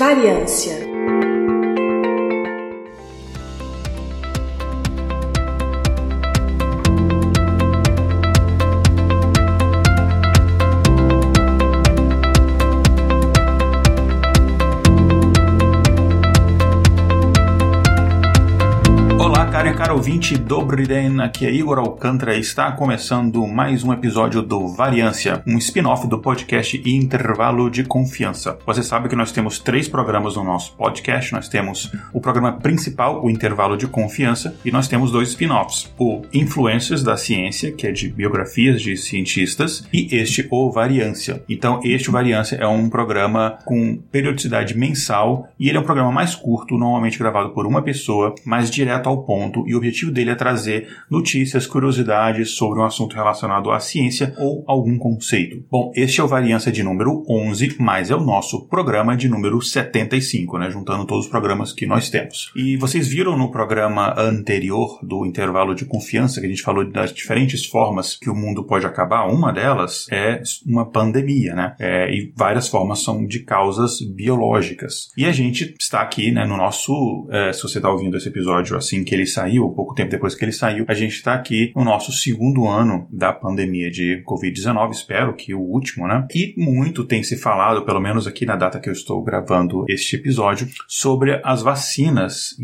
Variância ouvinte Dobro Den, aqui é Igor Alcântara e está começando mais um episódio do Variância, um spin-off do podcast Intervalo de Confiança. Você sabe que nós temos três programas no nosso podcast, nós temos o programa principal, o Intervalo de Confiança, e nós temos dois spin-offs, o Influências da Ciência, que é de biografias de cientistas, e este, o Variância. Então, este, Variância, é um programa com periodicidade mensal e ele é um programa mais curto, normalmente gravado por uma pessoa, mais direto ao ponto e o objetivo dele é trazer notícias, curiosidades sobre um assunto relacionado à ciência ou algum conceito. Bom, este é o Variância de número 11, mas é o nosso programa de número 75, né, juntando todos os programas que nós temos. E vocês viram no programa anterior do intervalo de confiança que a gente falou das diferentes formas que o mundo pode acabar. Uma delas é uma pandemia, né? É, e várias formas são de causas biológicas. E a gente está aqui, né, no nosso, é, se você está ouvindo esse episódio assim que ele saiu, saiu, pouco tempo depois que ele saiu, a gente está aqui no nosso segundo ano da pandemia de Covid-19, espero que o último, né? E muito tem se falado, pelo menos aqui na data que eu estou gravando este episódio, sobre as vacinas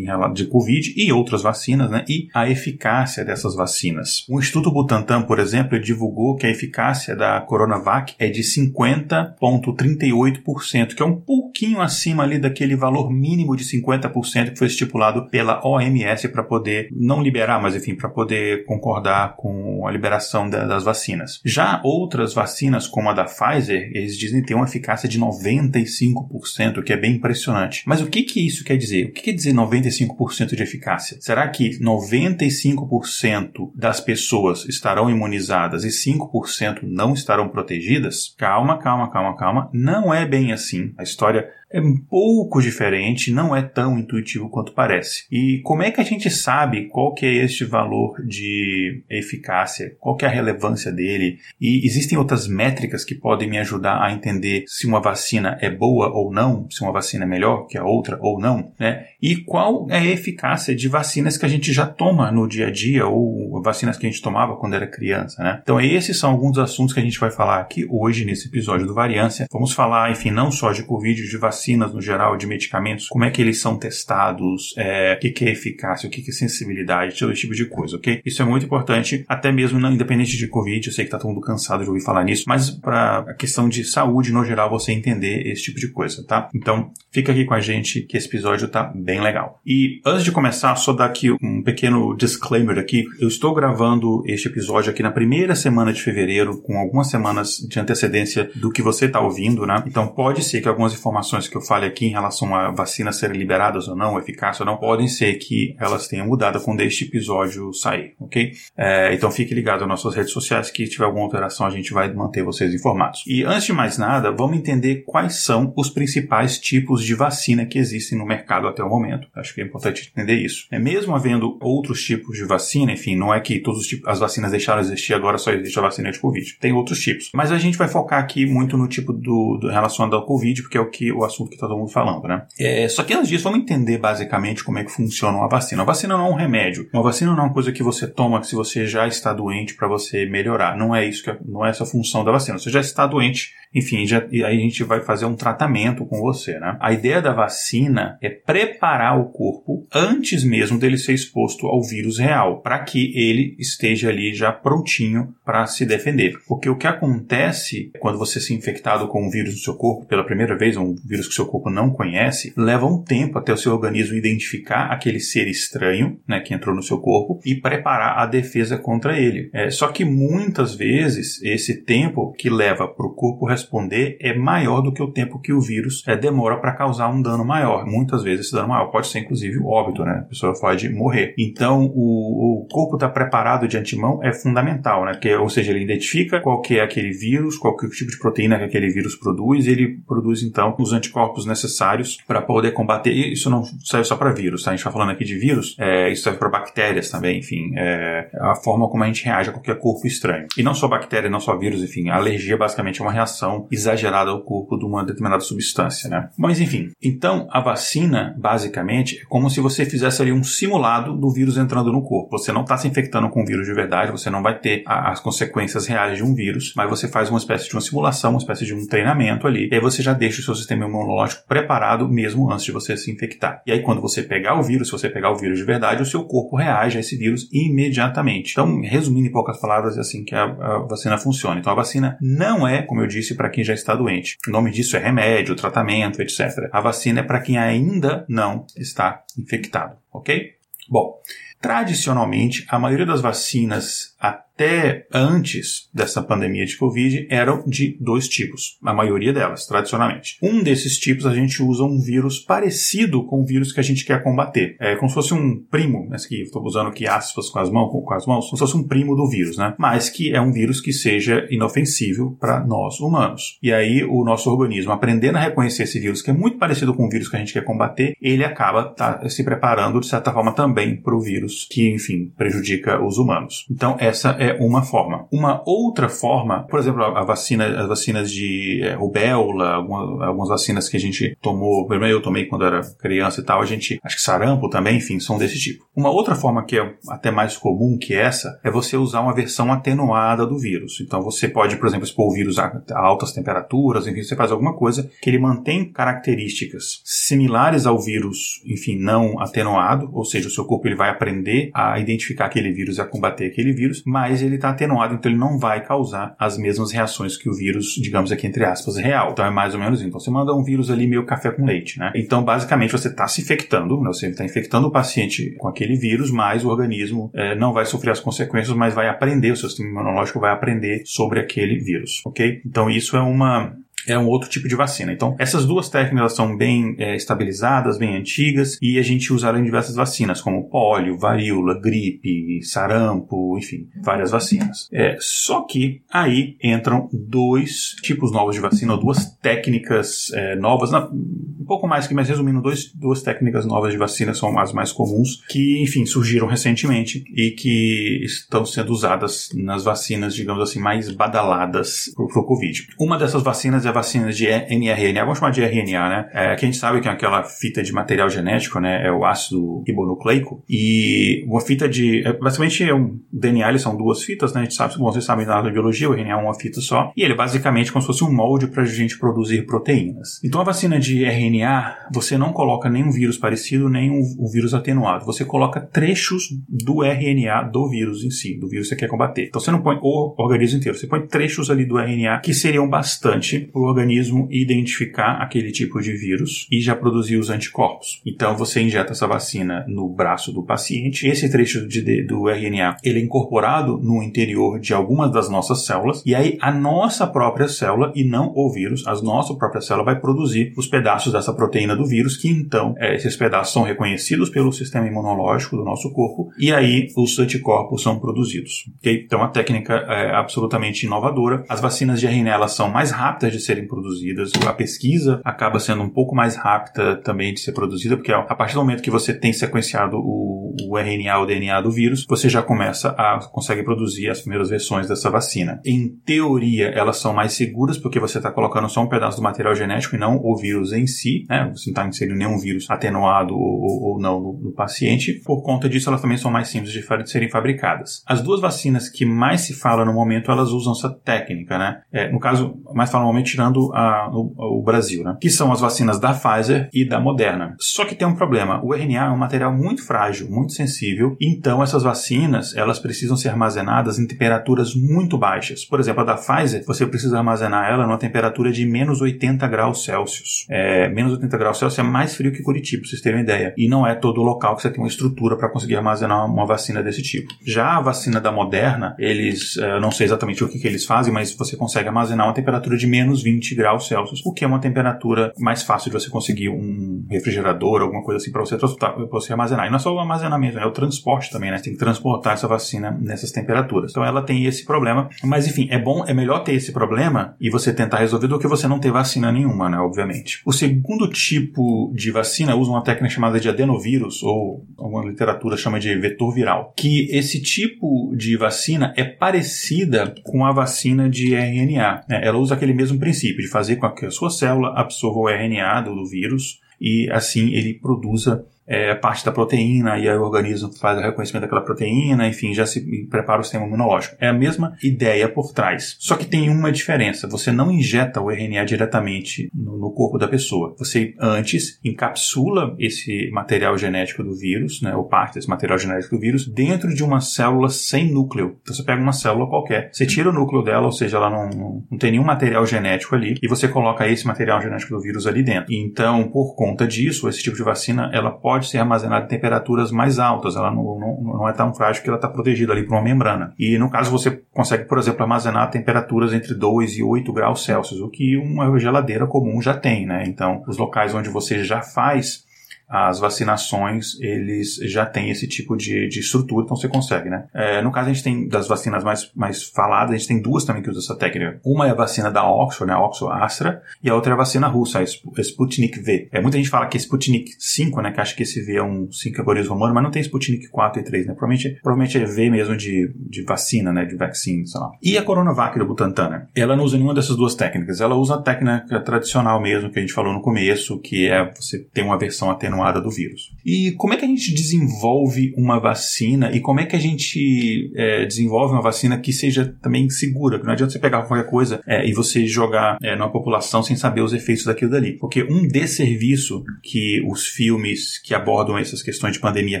de Covid e outras vacinas, né? E a eficácia dessas vacinas. O Instituto Butantan, por exemplo, divulgou que a eficácia da Coronavac é de 50,38%, que é um pouquinho acima ali daquele valor mínimo de 50% que foi estipulado pela OMS para poder não liberar, mas enfim, para poder concordar com a liberação da, das vacinas. Já outras vacinas, como a da Pfizer, eles dizem ter uma eficácia de 95%, o que é bem impressionante. Mas o que, que isso quer dizer? O que quer dizer 95% de eficácia? Será que 95% das pessoas estarão imunizadas e 5% não estarão protegidas? Calma, calma, calma, calma. Não é bem assim. A história é um pouco diferente, não é tão intuitivo quanto parece. E como é que a gente sabe qual que é este valor de eficácia, qual que é a relevância dele? E existem outras métricas que podem me ajudar a entender se uma vacina é boa ou não, se uma vacina é melhor que a outra ou não, né? E qual é a eficácia de vacinas que a gente já toma no dia a dia ou vacinas que a gente tomava quando era criança, né? Então esses são alguns assuntos que a gente vai falar aqui hoje nesse episódio do Variância. Vamos falar, enfim, não só de Covid, de vacina vacinas no geral, de medicamentos, como é que eles são testados, é, o que, é eficácia, o que, que é sensibilidade, todo esse tipo de coisa, ok? Isso é muito importante, até mesmo não independente de Covid, eu sei que tá todo mundo cansado de ouvir falar nisso, mas para a questão de saúde no geral, você entender esse tipo de coisa, tá? Então, fica aqui com a gente que esse episódio tá bem legal. E antes de começar, só dar aqui um pequeno disclaimer aqui. Eu estou gravando este episódio aqui na primeira semana de fevereiro, com algumas semanas de antecedência do que você está ouvindo, né? Então pode ser que algumas informações que eu fale aqui em relação a vacinas serem liberadas ou não, eficácia ou não, podem ser que elas tenham mudado quando este episódio sair, ok? É, então fique ligado nas nossas redes sociais que se tiver alguma alteração a gente vai manter vocês informados. E antes de mais nada, vamos entender quais são os principais tipos de vacina que existem no mercado até o momento. Acho que é importante entender isso. É mesmo havendo outros tipos de vacina, enfim, não é que todos os tipos, as vacinas deixaram de existir agora só existe a vacina de Covid. Tem outros tipos. Mas a gente vai focar aqui muito no tipo do, do relacionado ao Covid, porque é o que o assunto que está todo mundo falando, né? É, só que antes disso, vamos entender basicamente como é que funciona uma vacina. A vacina não é um remédio. Uma vacina não é uma coisa que você toma se você já está doente para você melhorar. Não é isso que é, não é essa a função da vacina. Você já está doente, enfim, já, aí a gente vai fazer um tratamento com você, né? A ideia da vacina é preparar o corpo antes mesmo dele ser exposto ao vírus real, para que ele esteja ali já prontinho para se defender. Porque o que acontece quando você se infectado com um vírus no seu corpo pela primeira vez, um vírus que seu corpo não conhece, leva um tempo até o seu organismo identificar aquele ser estranho, né, que entrou no seu corpo e preparar a defesa contra ele. É, só que muitas vezes esse tempo que leva para o corpo responder é maior do que o tempo que o vírus é, demora para causar um dano maior. Muitas vezes esse dano maior pode ser inclusive o óbito, né? A pessoa pode morrer. Então o, o corpo está preparado de antemão é fundamental, né? Que, ou seja, ele identifica qual que é aquele vírus, qual que é o tipo de proteína que aquele vírus produz, e ele produz então os anticorpos necessários para poder combater. E isso não serve só para vírus, tá? A gente está falando aqui de vírus, é, isso serve para bactérias também, enfim. É, a forma como a gente reage a qualquer corpo estranho. E não só bactéria, não só vírus, enfim. A alergia basicamente é uma reação exagerada ao corpo de uma determinada substância, né? Mas enfim, então a vacina, basicamente, é como se você fizesse ali um simulado do vírus entrando no corpo. Você não está se infectando com o vírus de verdade, você não vai ter a, as consequências reais de um vírus, mas você faz uma espécie de uma simulação, uma espécie de um treinamento ali, e aí você já deixa o seu sistema imunológico preparado mesmo antes de você se infectar. E aí quando você pegar o vírus, se você pegar o vírus de verdade, o seu corpo reage a esse vírus imediatamente. Então, resumindo em poucas palavras, é assim que a, a vacina funciona. Então a vacina não é, como eu disse, para quem já está doente. O nome disso é remédio, tratamento, etc. A vacina é para quem ainda não está infectado, ok? Bom, tradicionalmente, a maioria das vacinas até antes dessa pandemia de Covid eram de dois tipos, a maioria delas, tradicionalmente. Um desses tipos a gente usa um vírus parecido com o vírus que a gente quer combater. É como se fosse um primo, mas que estou usando aqui aspas com as mãos, com as mãos, como se fosse um primo do vírus, né? Mas que é um vírus que seja inofensivo para nós humanos. E aí o nosso organismo, aprendendo a reconhecer esse vírus, que é muito parecido com o vírus que a gente quer combater, ele acaba tá, se preparando de certa forma também para o vírus que, enfim, prejudica os humanos. Então essa é uma forma. Uma outra forma, por exemplo, a vacina, as vacinas de é, rubéola, algumas, algumas, vacinas que a gente tomou, primeiro eu tomei quando era criança e tal, a gente, acho que sarampo também, enfim, são desse tipo. Uma outra forma que é até mais comum que essa é você usar uma versão atenuada do vírus. Então você pode, por exemplo, expor o vírus a, a altas temperaturas, enfim, você faz alguma coisa que ele mantém características similares ao vírus, enfim, não atenuado, ou seja, o seu corpo ele vai aprender a identificar aquele vírus e a combater aquele vírus, mas ele está atenuado, então ele não vai causar as mesmas reações que o vírus, digamos aqui entre aspas, real. Então é mais ou menos isso. Então você manda um vírus ali meio café com leite, né? Então basicamente você está se infectando, né? você está infectando o paciente com aquele vírus, mas o organismo é, não vai sofrer as consequências, mas vai aprender, o seu sistema imunológico vai aprender sobre aquele vírus, ok? Então isso é uma é um outro tipo de vacina. Então, essas duas técnicas são bem é, estabilizadas, bem antigas, e a gente usa em diversas vacinas, como pólio, varíola, gripe, sarampo, enfim, várias vacinas. É, só que aí entram dois tipos novos de vacina, ou duas técnicas é, novas, na, um pouco mais que, mas resumindo, dois, duas técnicas novas de vacina são as mais comuns, que, enfim, surgiram recentemente e que estão sendo usadas nas vacinas, digamos assim, mais badaladas para o Covid. Uma dessas vacinas é a vacinas de mRNA, vamos chamar de RNA, né? É, que a gente sabe que é aquela fita de material genético, né? É o ácido ribonucleico. E uma fita de. É, basicamente, é um DNA, eles são duas fitas, né? A gente sabe, bom, vocês sabem da biologia, o RNA é uma fita só. E ele é basicamente como se fosse um molde para a gente produzir proteínas. Então a vacina de RNA, você não coloca nenhum vírus parecido, nem um, um vírus atenuado. Você coloca trechos do RNA do vírus em si, do vírus que você quer combater. Então você não põe o organismo inteiro, você põe trechos ali do RNA que seriam bastante o organismo identificar aquele tipo de vírus e já produzir os anticorpos. Então você injeta essa vacina no braço do paciente. Esse trecho de, do RNA ele é incorporado no interior de algumas das nossas células e aí a nossa própria célula e não o vírus, a nossa própria célula vai produzir os pedaços dessa proteína do vírus que então é, esses pedaços são reconhecidos pelo sistema imunológico do nosso corpo e aí os anticorpos são produzidos. Okay? Então a técnica é absolutamente inovadora. As vacinas de RNA elas são mais rápidas de serem produzidas. A pesquisa acaba sendo um pouco mais rápida também de ser produzida, porque a partir do momento que você tem sequenciado o, o RNA, o DNA do vírus, você já começa a consegue produzir as primeiras versões dessa vacina. Em teoria, elas são mais seguras porque você está colocando só um pedaço do material genético e não o vírus em si, né? Você não está inserindo nenhum vírus atenuado ou, ou não no, no, paciente. Por conta disso, elas também são mais simples de, de serem fabricadas. As duas vacinas que mais se fala no momento, elas usam essa técnica, né? É, no caso, mais fala no momento tirando a, o, o, Brasil, né? Que são as vacinas da Pfizer e da Moderna. Só que tem um problema. O RNA é um material muito frágil, muito sensível. Então essas vacinas elas precisam ser armazenadas em temperaturas muito baixas. Por exemplo, a da Pfizer você precisa armazenar ela numa temperatura de menos 80 graus Celsius. É, menos 80 graus Celsius é mais frio que Curitiba, pra vocês terem uma ideia. E não é todo local que você tem uma estrutura para conseguir armazenar uma vacina desse tipo. Já a vacina da Moderna, eles, uh, não sei exatamente o que, que eles fazem, mas você consegue armazenar uma temperatura de menos 20 graus Celsius, o que é uma temperatura mais fácil de você conseguir um, refrigerador, alguma coisa assim para você transportar, pra você armazenar. E não é só o armazenamento, é o transporte também, né? Tem que transportar essa vacina nessas temperaturas. Então ela tem esse problema. Mas enfim, é bom, é melhor ter esse problema e você tentar resolver do que você não ter vacina nenhuma, né? Obviamente. O segundo tipo de vacina usa uma técnica chamada de adenovírus, ou alguma literatura chama de vetor viral. Que esse tipo de vacina é parecida com a vacina de RNA. Né? Ela usa aquele mesmo princípio de fazer com que a sua célula absorva o RNA do, do vírus e assim ele produza é, parte da proteína e aí o organismo faz o reconhecimento daquela proteína, enfim, já se prepara o sistema imunológico. É a mesma ideia por trás. Só que tem uma diferença. Você não injeta o RNA diretamente no, no corpo da pessoa. Você antes encapsula esse material genético do vírus, né, ou parte desse material genético do vírus, dentro de uma célula sem núcleo. Então você pega uma célula qualquer, você tira o núcleo dela, ou seja, ela não, não, não tem nenhum material genético ali, e você coloca esse material genético do vírus ali dentro. Então, por conta disso, esse tipo de vacina, ela pode pode ser armazenada em temperaturas mais altas, ela não, não, não é tão frágil que ela está protegida ali por uma membrana. E no caso você consegue, por exemplo, armazenar temperaturas entre 2 e 8 graus Celsius, o que uma geladeira comum já tem, né? Então, os locais onde você já faz as vacinações, eles já têm esse tipo de, de estrutura, então você consegue, né? É, no caso, a gente tem das vacinas mais, mais faladas, a gente tem duas também que usam essa técnica. Uma é a vacina da Oxford, né, Oxford Astra, e a outra é a vacina russa, a Sputnik V. É, muita gente fala que é Sputnik 5, né, que acha que esse V é um 5 agorismo romano, mas não tem Sputnik 4 e 3, né? Provavelmente, provavelmente é V mesmo de, de vacina, né, de vaccine, sei lá. E a Coronavac do Butantan, né? Ela não usa nenhuma dessas duas técnicas, ela usa a técnica tradicional mesmo, que a gente falou no começo, que é você ter uma versão atenuada atenuada do vírus. E como é que a gente desenvolve uma vacina e como é que a gente é, desenvolve uma vacina que seja também segura? não adianta você pegar qualquer coisa é, e você jogar é, numa população sem saber os efeitos daquilo dali. Porque um desserviço que os filmes que abordam essas questões de pandemia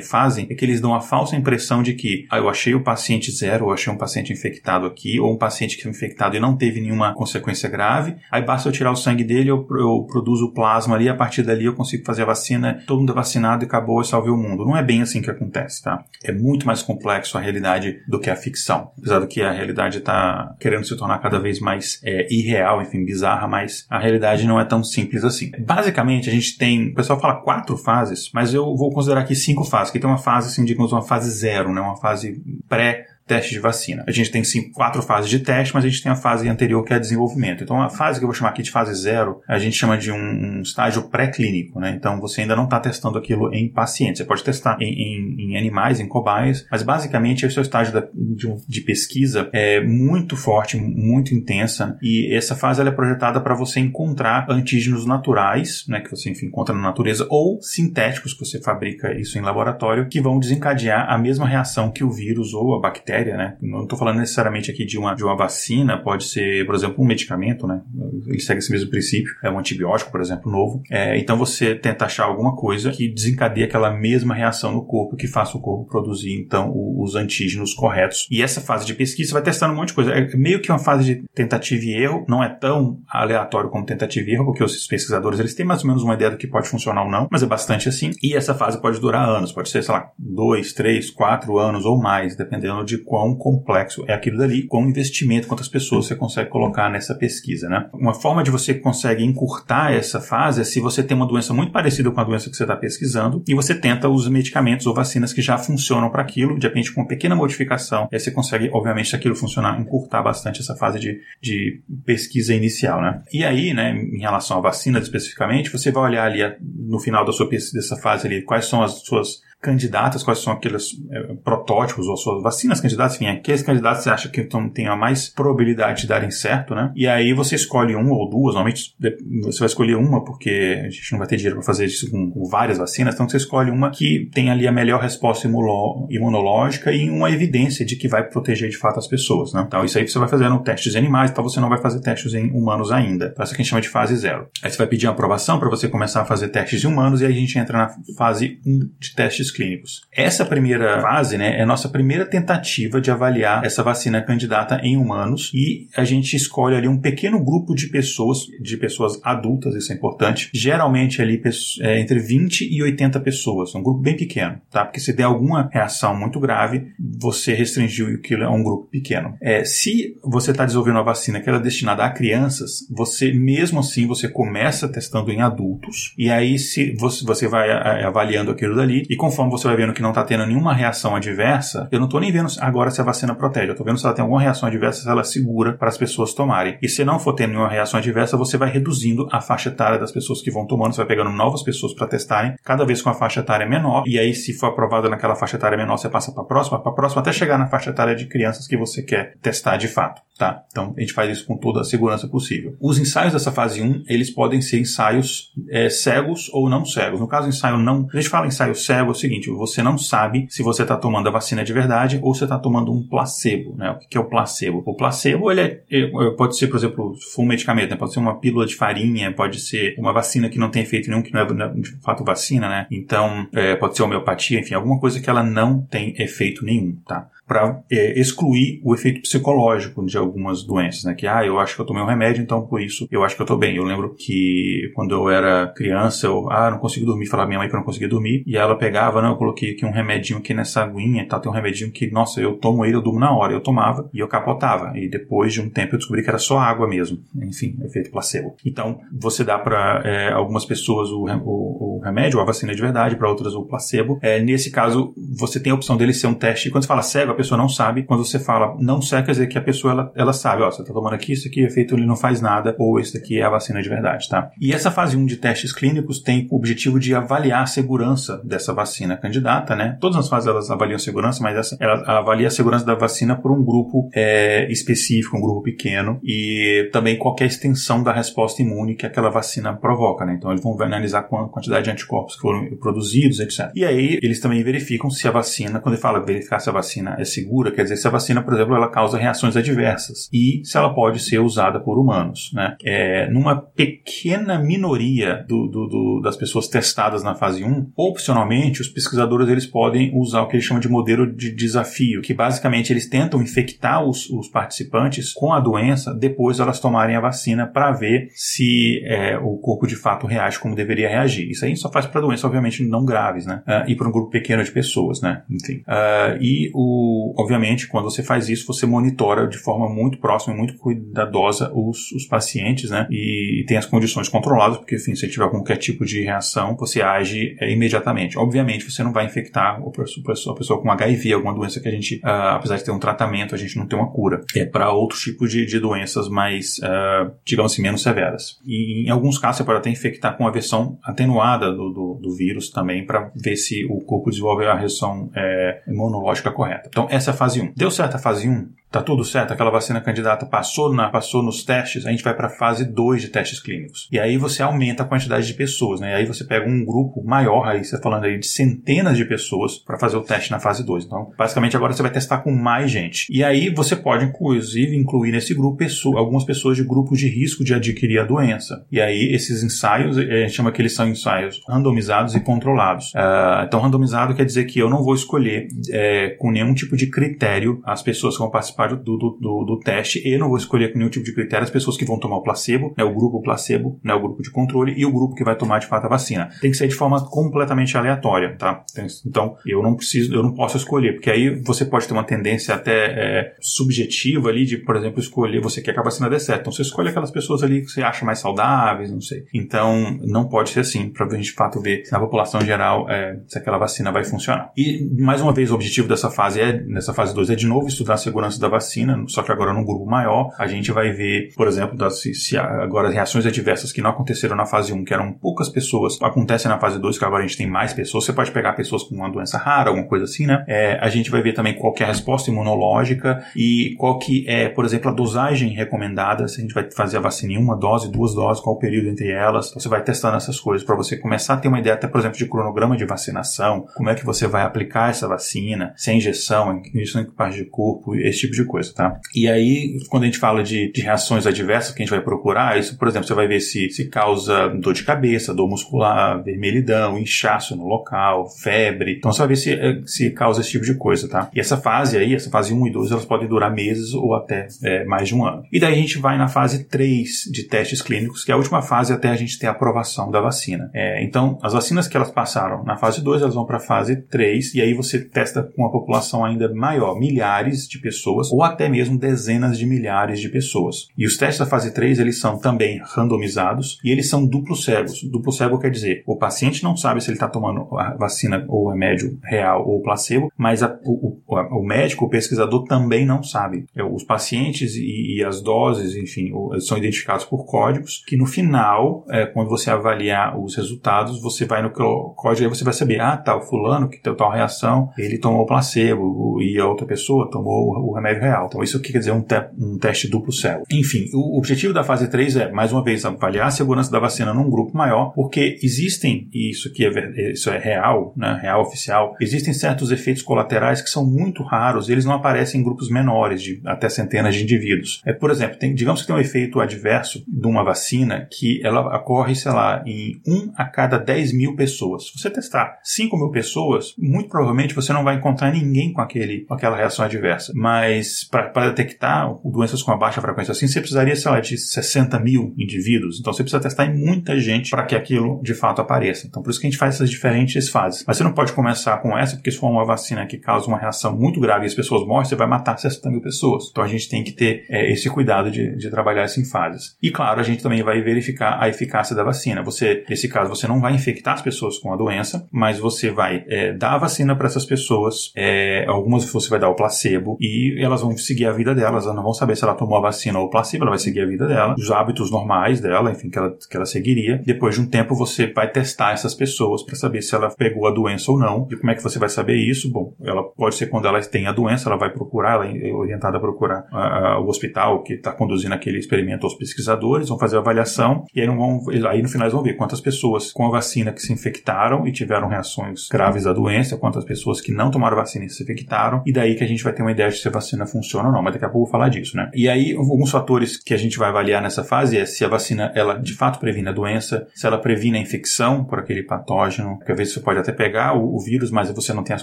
fazem é que eles dão a falsa impressão de que ah, eu achei o paciente zero, ou achei um paciente infectado aqui, ou um paciente que foi infectado e não teve nenhuma consequência grave, aí basta eu tirar o sangue dele, eu, eu produzo o plasma ali, a partir dali eu consigo fazer a vacina, todo mundo é vacinado e acabou, eu salvei o mundo. Não é bem assim que acontece, tá? É muito mais complexo a realidade do que a ficção. Apesar do que a realidade está querendo se tornar cada vez mais é, irreal, enfim, bizarra, mas a realidade não é tão simples assim. Basicamente, a gente tem, o pessoal fala quatro fases, mas eu vou considerar aqui cinco fases, que tem uma fase, assim, digamos, uma fase zero, né? Uma fase pré teste de vacina. A gente tem quatro fases de teste, mas a gente tem a fase anterior que é desenvolvimento. Então a fase que eu vou chamar aqui de fase zero, a gente chama de um, um estágio pré-clínico, né? Então você ainda não está testando aquilo em pacientes. Você pode testar em, em, em, animais, em cobaias, mas basicamente esse é o estágio da, de, de, pesquisa é muito forte, muito intensa e essa fase ela é projetada para você encontrar antígenos naturais, né? Que você enfim encontra na natureza ou sintéticos que você fabrica isso em laboratório que vão desencadear a mesma reação que o vírus ou a bactéria né? Não estou falando necessariamente aqui de uma, de uma vacina, pode ser, por exemplo, um medicamento, né? Ele segue esse mesmo princípio, é um antibiótico, por exemplo, novo. É, então você tenta achar alguma coisa que desencadeie aquela mesma reação no corpo, que faça o corpo produzir, então, os antígenos corretos. E essa fase de pesquisa vai testando um monte de coisa. É meio que uma fase de tentativa e erro, não é tão aleatório como tentativa e erro, porque os pesquisadores eles têm mais ou menos uma ideia do que pode funcionar ou não, mas é bastante assim. E essa fase pode durar anos, pode ser, sei lá, dois, três, quatro anos ou mais, dependendo de quão complexo é aquilo dali, quão investimento, quantas pessoas você consegue colocar nessa pesquisa, né? Uma forma de você consegue encurtar essa fase é se você tem uma doença muito parecida com a doença que você está pesquisando e você tenta os medicamentos ou vacinas que já funcionam para aquilo, de repente com uma pequena modificação, aí você consegue, obviamente, se aquilo funcionar, encurtar bastante essa fase de, de pesquisa inicial, né? E aí, né, em relação a vacinas especificamente, você vai olhar ali no final da sua dessa fase ali, quais são as suas candidatas, quais são aqueles é, protótipos ou suas vacinas candidatas, enfim, aqueles candidatos que você acha que então, tem a mais probabilidade de darem certo, né? E aí você escolhe uma ou duas, normalmente você vai escolher uma porque a gente não vai ter dinheiro para fazer isso com, com, várias vacinas, então você escolhe uma que tem ali a melhor resposta imunológica e uma evidência de que vai proteger de fato as pessoas, né? Então isso aí você vai fazendo testes em animais, então você não vai fazer testes em humanos ainda. Essa que a gente chama de fase zero. Aí você vai pedir aprovação para você começar a fazer testes em humanos e aí a gente entra na fase 1 de testes testes clínicos. Essa primeira fase né, é a nossa primeira tentativa de avaliar essa vacina candidata em humanos e a gente escolhe ali um pequeno grupo de pessoas, de pessoas adultas, isso é importante, geralmente ali é, entre 20 e 80 pessoas, um grupo bem pequeno, tá? Porque se der alguma reação muito grave, você restringiu aquilo a um grupo pequeno. É, se você está desenvolvendo uma vacina que ela é destinada a crianças, você mesmo assim você começa testando em adultos e aí se você, você vai avaliando aquilo dali e conforme você vai vendo que não está tendo nenhuma reação adversa, eu não estou nem vendo agora se a vacina protege, eu estou vendo se ela tem alguma reação adversa, se ela é segura para as pessoas tomarem. E se não for tendo nenhuma reação adversa, você vai reduzindo a faixa etária das pessoas que vão tomando, você vai pegando novas pessoas para testarem, cada vez com a faixa etária menor, e aí se for aprovada naquela faixa etária menor, você passa para a próxima, para a próxima, até chegar na faixa etária de crianças que você quer testar de fato. Tá? Então a gente faz isso com toda a segurança possível. Os ensaios dessa fase 1, eles podem ser ensaios é, cegos ou não cegos. No caso, ensaio não. A gente fala ensaio cego é o seguinte: você não sabe se você está tomando a vacina de verdade ou você está tomando um placebo. Né? O que é o placebo? O placebo ele é, é, pode ser, por exemplo, se um medicamento, né? pode ser uma pílula de farinha, pode ser uma vacina que não tem efeito nenhum, que não é de fato vacina, né? Então, é, pode ser homeopatia, enfim, alguma coisa que ela não tem efeito nenhum, tá? Para é, excluir o efeito psicológico de algumas doenças, né? Que, ah, eu acho que eu tomei um remédio, então por isso eu acho que eu tô bem. Eu lembro que quando eu era criança, eu, ah, não consigo dormir, falava minha mãe que eu não conseguia dormir, e ela pegava, não, eu coloquei aqui um remedinho aqui nessa aguinha e tal, tem um remedinho que, nossa, eu tomo ele, eu durmo na hora. Eu tomava e eu capotava. E depois de um tempo eu descobri que era só água mesmo. Enfim, efeito placebo. Então, você dá para é, algumas pessoas o, o, o, remédio, a vacina de verdade, para outras o placebo. É, nesse caso, você tem a opção dele ser um teste. Quando você fala cego, pessoa não sabe. Quando você fala não cego, quer dizer que a pessoa ela, ela sabe, ó, você tá tomando aqui, isso aqui é feito, ele não faz nada, ou isso aqui é a vacina de verdade, tá? E essa fase 1 de testes clínicos tem o objetivo de avaliar a segurança dessa vacina candidata, né? Todas as fases elas avaliam segurança, mas essa ela avalia a segurança da vacina por um grupo é, específico, um grupo pequeno, e também qualquer extensão da resposta imune que aquela vacina provoca, né? Então eles vão analisar a quantidade de anticorpos que foram produzidos, etc. E aí eles também verificam se a vacina, quando ele fala verificar se a vacina é segura, quer dizer se a vacina, por exemplo, ela causa reações adversas e se ela pode ser usada por humanos. Né? É, numa pequena minoria do, do, do, das pessoas testadas na fase 1, opcionalmente, os pesquisadores eles podem usar o que eles chamam de modelo de desafio, que basicamente eles tentam infectar os, os participantes com a doença depois elas tomarem a vacina para ver se é, o corpo de fato reage como deveria reagir. Isso aí só faz para doenças, obviamente, não graves, né? Uh, e para um grupo pequeno de pessoas, né? Enfim. Uh, e o, obviamente, quando você faz isso, você monitora de forma muito próxima, muito cuidadosa os, os pacientes, né? E, e tem as condições controladas, porque, enfim, se tiver qualquer tipo de reação, você age é, imediatamente. Obviamente, você não vai infectar a pessoa, a pessoa com HIV, alguma doença que a gente, uh, apesar de ter um tratamento, a gente não tem uma cura. É para outros tipos de, de doenças mais, uh, digamos assim, menos severas. E em alguns casos, você pode até infectar com a versão atenuada do, do, do vírus também, para ver se o corpo desenvolve a reação é, imunológica correta. Então, essa é a fase 1. Deu certo a fase 1? Tá tudo certo, aquela vacina candidata passou, na, passou nos testes, a gente vai para a fase 2 de testes clínicos. E aí você aumenta a quantidade de pessoas, né? E aí você pega um grupo maior, aí você tá falando aí de centenas de pessoas para fazer o teste na fase 2. Então, basicamente agora você vai testar com mais gente. E aí você pode, inclusive, incluir nesse grupo pessoa, algumas pessoas de grupos de risco de adquirir a doença. E aí esses ensaios, eh, a gente chama que eles são ensaios randomizados e controlados. Uh, então, randomizado quer dizer que eu não vou escolher é, com nenhum tipo de critério as pessoas que vão participar participar do, do, do, do, teste e não vou escolher com nenhum tipo de critério as pessoas que vão tomar o placebo, né, o grupo placebo, né, o grupo de controle e o grupo que vai tomar de fato a vacina. Tem que ser de forma completamente aleatória, tá? Então, eu não preciso, eu não posso escolher, porque aí você pode ter uma tendência até é, subjetiva ali de, por exemplo, escolher, você quer que a vacina dê certo. Então, você escolhe aquelas pessoas ali que você acha mais saudáveis, não sei. Então, não pode ser assim, para a gente de fato ver na população geral é, se aquela vacina vai funcionar. E, mais uma vez, o objetivo dessa fase é, nessa fase 2, é de novo estudar a segurança da da vacina, só que agora num grupo maior, a gente vai ver, por exemplo, das, se, se agora reações adversas que não aconteceram na fase 1, que eram poucas pessoas, acontecem na fase 2, que agora a gente tem mais pessoas. Você pode pegar pessoas com uma doença rara, alguma coisa assim, né? É, a gente vai ver também qual é a resposta imunológica e qual que é, por exemplo, a dosagem recomendada, se a gente vai fazer a vacina em uma dose, duas doses, qual o período entre elas. Você vai testando essas coisas para você começar a ter uma ideia, até, por exemplo, de cronograma de vacinação, como é que você vai aplicar essa vacina, se é injeção, injeção em que parte de corpo, esse tipo de coisa, tá? E aí, quando a gente fala de, de reações adversas que a gente vai procurar, isso, por exemplo, você vai ver se, se causa dor de cabeça, dor muscular, vermelhidão, inchaço no local, febre. Então você vai ver se, eh, se causa esse tipo de coisa, tá? E essa fase aí, essa fase 1 e 2, elas podem durar meses ou até é, mais de um ano. E daí a gente vai na fase 3 de testes clínicos, que é a última fase até a gente ter a aprovação da vacina. É, então, as vacinas que elas passaram na fase 2, elas vão para a fase 3, e aí você testa com uma população ainda maior, milhares de pessoas, ou até mesmo dezenas de milhares de pessoas. E os testes da fase 3, eles são também randomizados, e eles são duplos cegos. Duplo cego quer dizer, o paciente não sabe se ele está tomando a vacina ou remédio real ou placebo, mas a, o, o, o, médico, o pesquisador também não sabe. É, os pacientes e, e as doses, enfim, são identificados por códigos, que no final, é, quando você avaliar os resultados, você vai no código e você vai saber, ah, tá, o fulano que tem tal reação, ele tomou placebo e a outra pessoa tomou o remédio real. Então isso quer dizer um, te um teste duplo cego. Enfim, o objetivo da fase 3 é, mais uma vez, avaliar a segurança da vacina num grupo maior, porque existem, e isso aqui é, isso é real, né, real oficial, existem certos efeitos colaterais que são muito raros, eles não aparecem em grupos menores, de até centenas de indivíduos. É, por exemplo, tem, digamos que tem um efeito adverso de uma vacina que ela ocorre, sei lá, em 1 a cada 10 mil pessoas. Se você testar 5 mil pessoas, muito provavelmente você não vai encontrar ninguém com, aquele, com aquela reação adversa. Mas para detectar doenças com a baixa frequência assim, você precisaria, sei lá, de 60 mil indivíduos. Então você precisa testar em muita gente para que aquilo de fato apareça. Então por isso que a gente faz essas diferentes fases. Mas você não pode começar com essa, porque se for uma vacina que causa uma reação muito grave e as pessoas morrem, você vai matar 60 mil pessoas. Então a gente tem que ter é, esse cuidado de, de trabalhar isso em fases. E claro, a gente também vai verificar a eficácia da vacina. Você, nesse caso, você não vai infectar as pessoas com a doença, mas você vai é, dar a vacina para essas pessoas. É, algumas você vai dar o placebo e elas vão seguir a vida delas. Elas não vão saber se ela tomou a vacina ou o placebo, ela vai seguir a vida dela, os hábitos normais dela, enfim, que ela, que ela seguiria. Depois de um tempo, você vai testar essas pessoas para saber se ela pegou a doença ou não. E como é que você vai saber isso? Bom, ela pode ser quando ela tem a doença, ela vai procurar, ela é orientada a procurar uh, o hospital que está conduzindo aquele experimento aos pesquisadores, vão fazer a avaliação e aí, vão, aí no final eles vão ver quantas pessoas com a vacina que se infectaram e tiveram reações graves da doença, quantas pessoas que não tomaram vacina e se infectaram, e daí que a gente vai ter uma ideia de se a vacina funciona ou não, mas daqui a pouco eu vou falar disso, né? E aí, alguns fatores que a gente vai avaliar nessa fase é se a vacina, ela de fato previne a doença, se ela previne a infecção por aquele patógeno, que às vezes você pode até pegar o, o vírus, mas você não tem as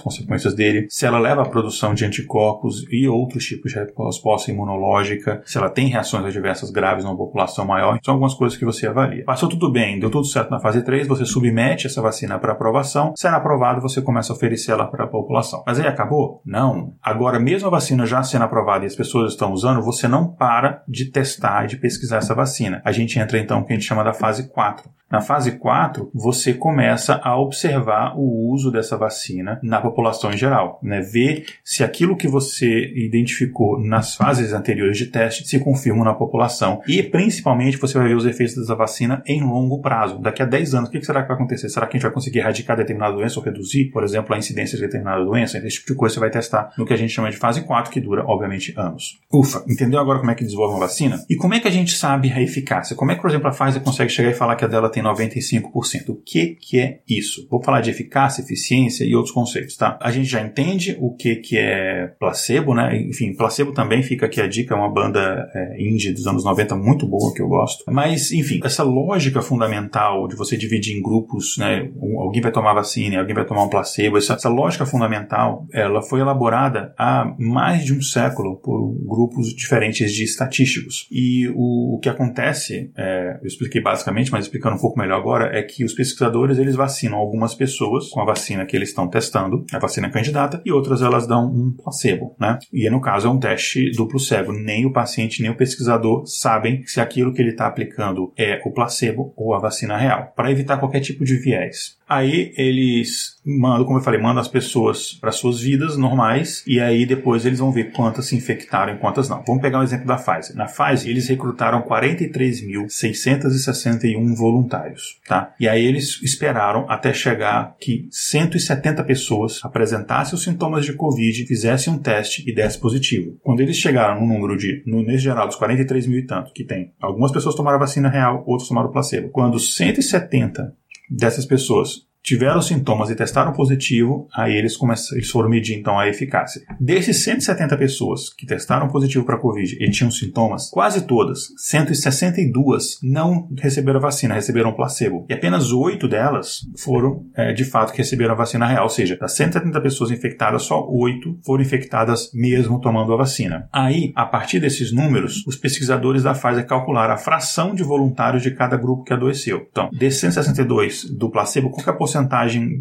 consequências dele, se ela leva à produção de anticorpos e outros tipos de resposta imunológica, se ela tem reações adversas graves numa população maior, são algumas coisas que você avalia. Passou tudo bem, deu tudo certo na fase 3, você submete essa vacina para aprovação, sendo aprovado, você começa a oferecer ela para a população. Mas aí acabou? Não. Agora, mesmo a vacina já sendo aprovada e as pessoas estão usando, você não para de testar e de pesquisar essa vacina. A gente entra então no que a gente chama da fase 4. Na fase 4, você começa a observar o uso dessa vacina na população em geral, né? Ver se aquilo que você identificou nas fases anteriores de teste se confirma na população. E principalmente você vai ver os efeitos dessa vacina em longo prazo. Daqui a 10 anos, o que será que vai acontecer? Será que a gente vai conseguir erradicar determinada doença ou reduzir, por exemplo, a incidência de determinada doença? Esse tipo de coisa você vai testar no que a gente chama de fase 4, que dura, obviamente, anos. Ufa, entendeu agora como é que desenvolve uma vacina? E como é que a gente sabe a eficácia? Como é que, por exemplo, a Pfizer consegue chegar e falar que a dela tem 95%. O que, que é isso? Vou falar de eficácia, eficiência e outros conceitos, tá? A gente já entende o que, que é placebo, né? Enfim, placebo também fica aqui a dica, é uma banda é, indie dos anos 90 muito boa que eu gosto. Mas, enfim, essa lógica fundamental de você dividir em grupos, né? Alguém vai tomar vacina, alguém vai tomar um placebo, essa, essa lógica fundamental, ela foi elaborada há mais de um século por grupos diferentes de estatísticos. E o, o que acontece, é, eu expliquei basicamente, mas explicando um pouco melhor agora, é que os pesquisadores eles vacinam algumas pessoas com a vacina que eles estão testando, a vacina candidata, e outras elas dão um placebo, né? E no caso é um teste duplo cego. Nem o paciente nem o pesquisador sabem se aquilo que ele está aplicando é o placebo ou a vacina real, para evitar qualquer tipo de viés. Aí eles mandam, como eu falei, mandam as pessoas para suas vidas normais e aí depois eles vão ver quantas se infectaram e quantas não. Vamos pegar um exemplo da Pfizer. Na Pfizer, eles recrutaram 43.661 voluntários, tá? E aí eles esperaram até chegar que 170 pessoas apresentassem os sintomas de Covid, fizessem um teste e desse positivo. Quando eles chegaram no número de, no mês geral, dos 43 mil e tanto, que tem, algumas pessoas tomaram a vacina real, outras tomaram o placebo. Quando 170 dessas pessoas tiveram sintomas e testaram positivo, aí eles, começaram, eles foram medir então a eficácia. Desses 170 pessoas que testaram positivo para Covid e tinham sintomas, quase todas, 162, não receberam a vacina, receberam placebo. E apenas 8 delas foram, é, de fato, que receberam a vacina real. Ou seja, das 170 pessoas infectadas, só 8 foram infectadas mesmo tomando a vacina. Aí, a partir desses números, os pesquisadores da Pfizer calcularam a fração de voluntários de cada grupo que adoeceu. Então, desses 162 do placebo, qual é a porcentagem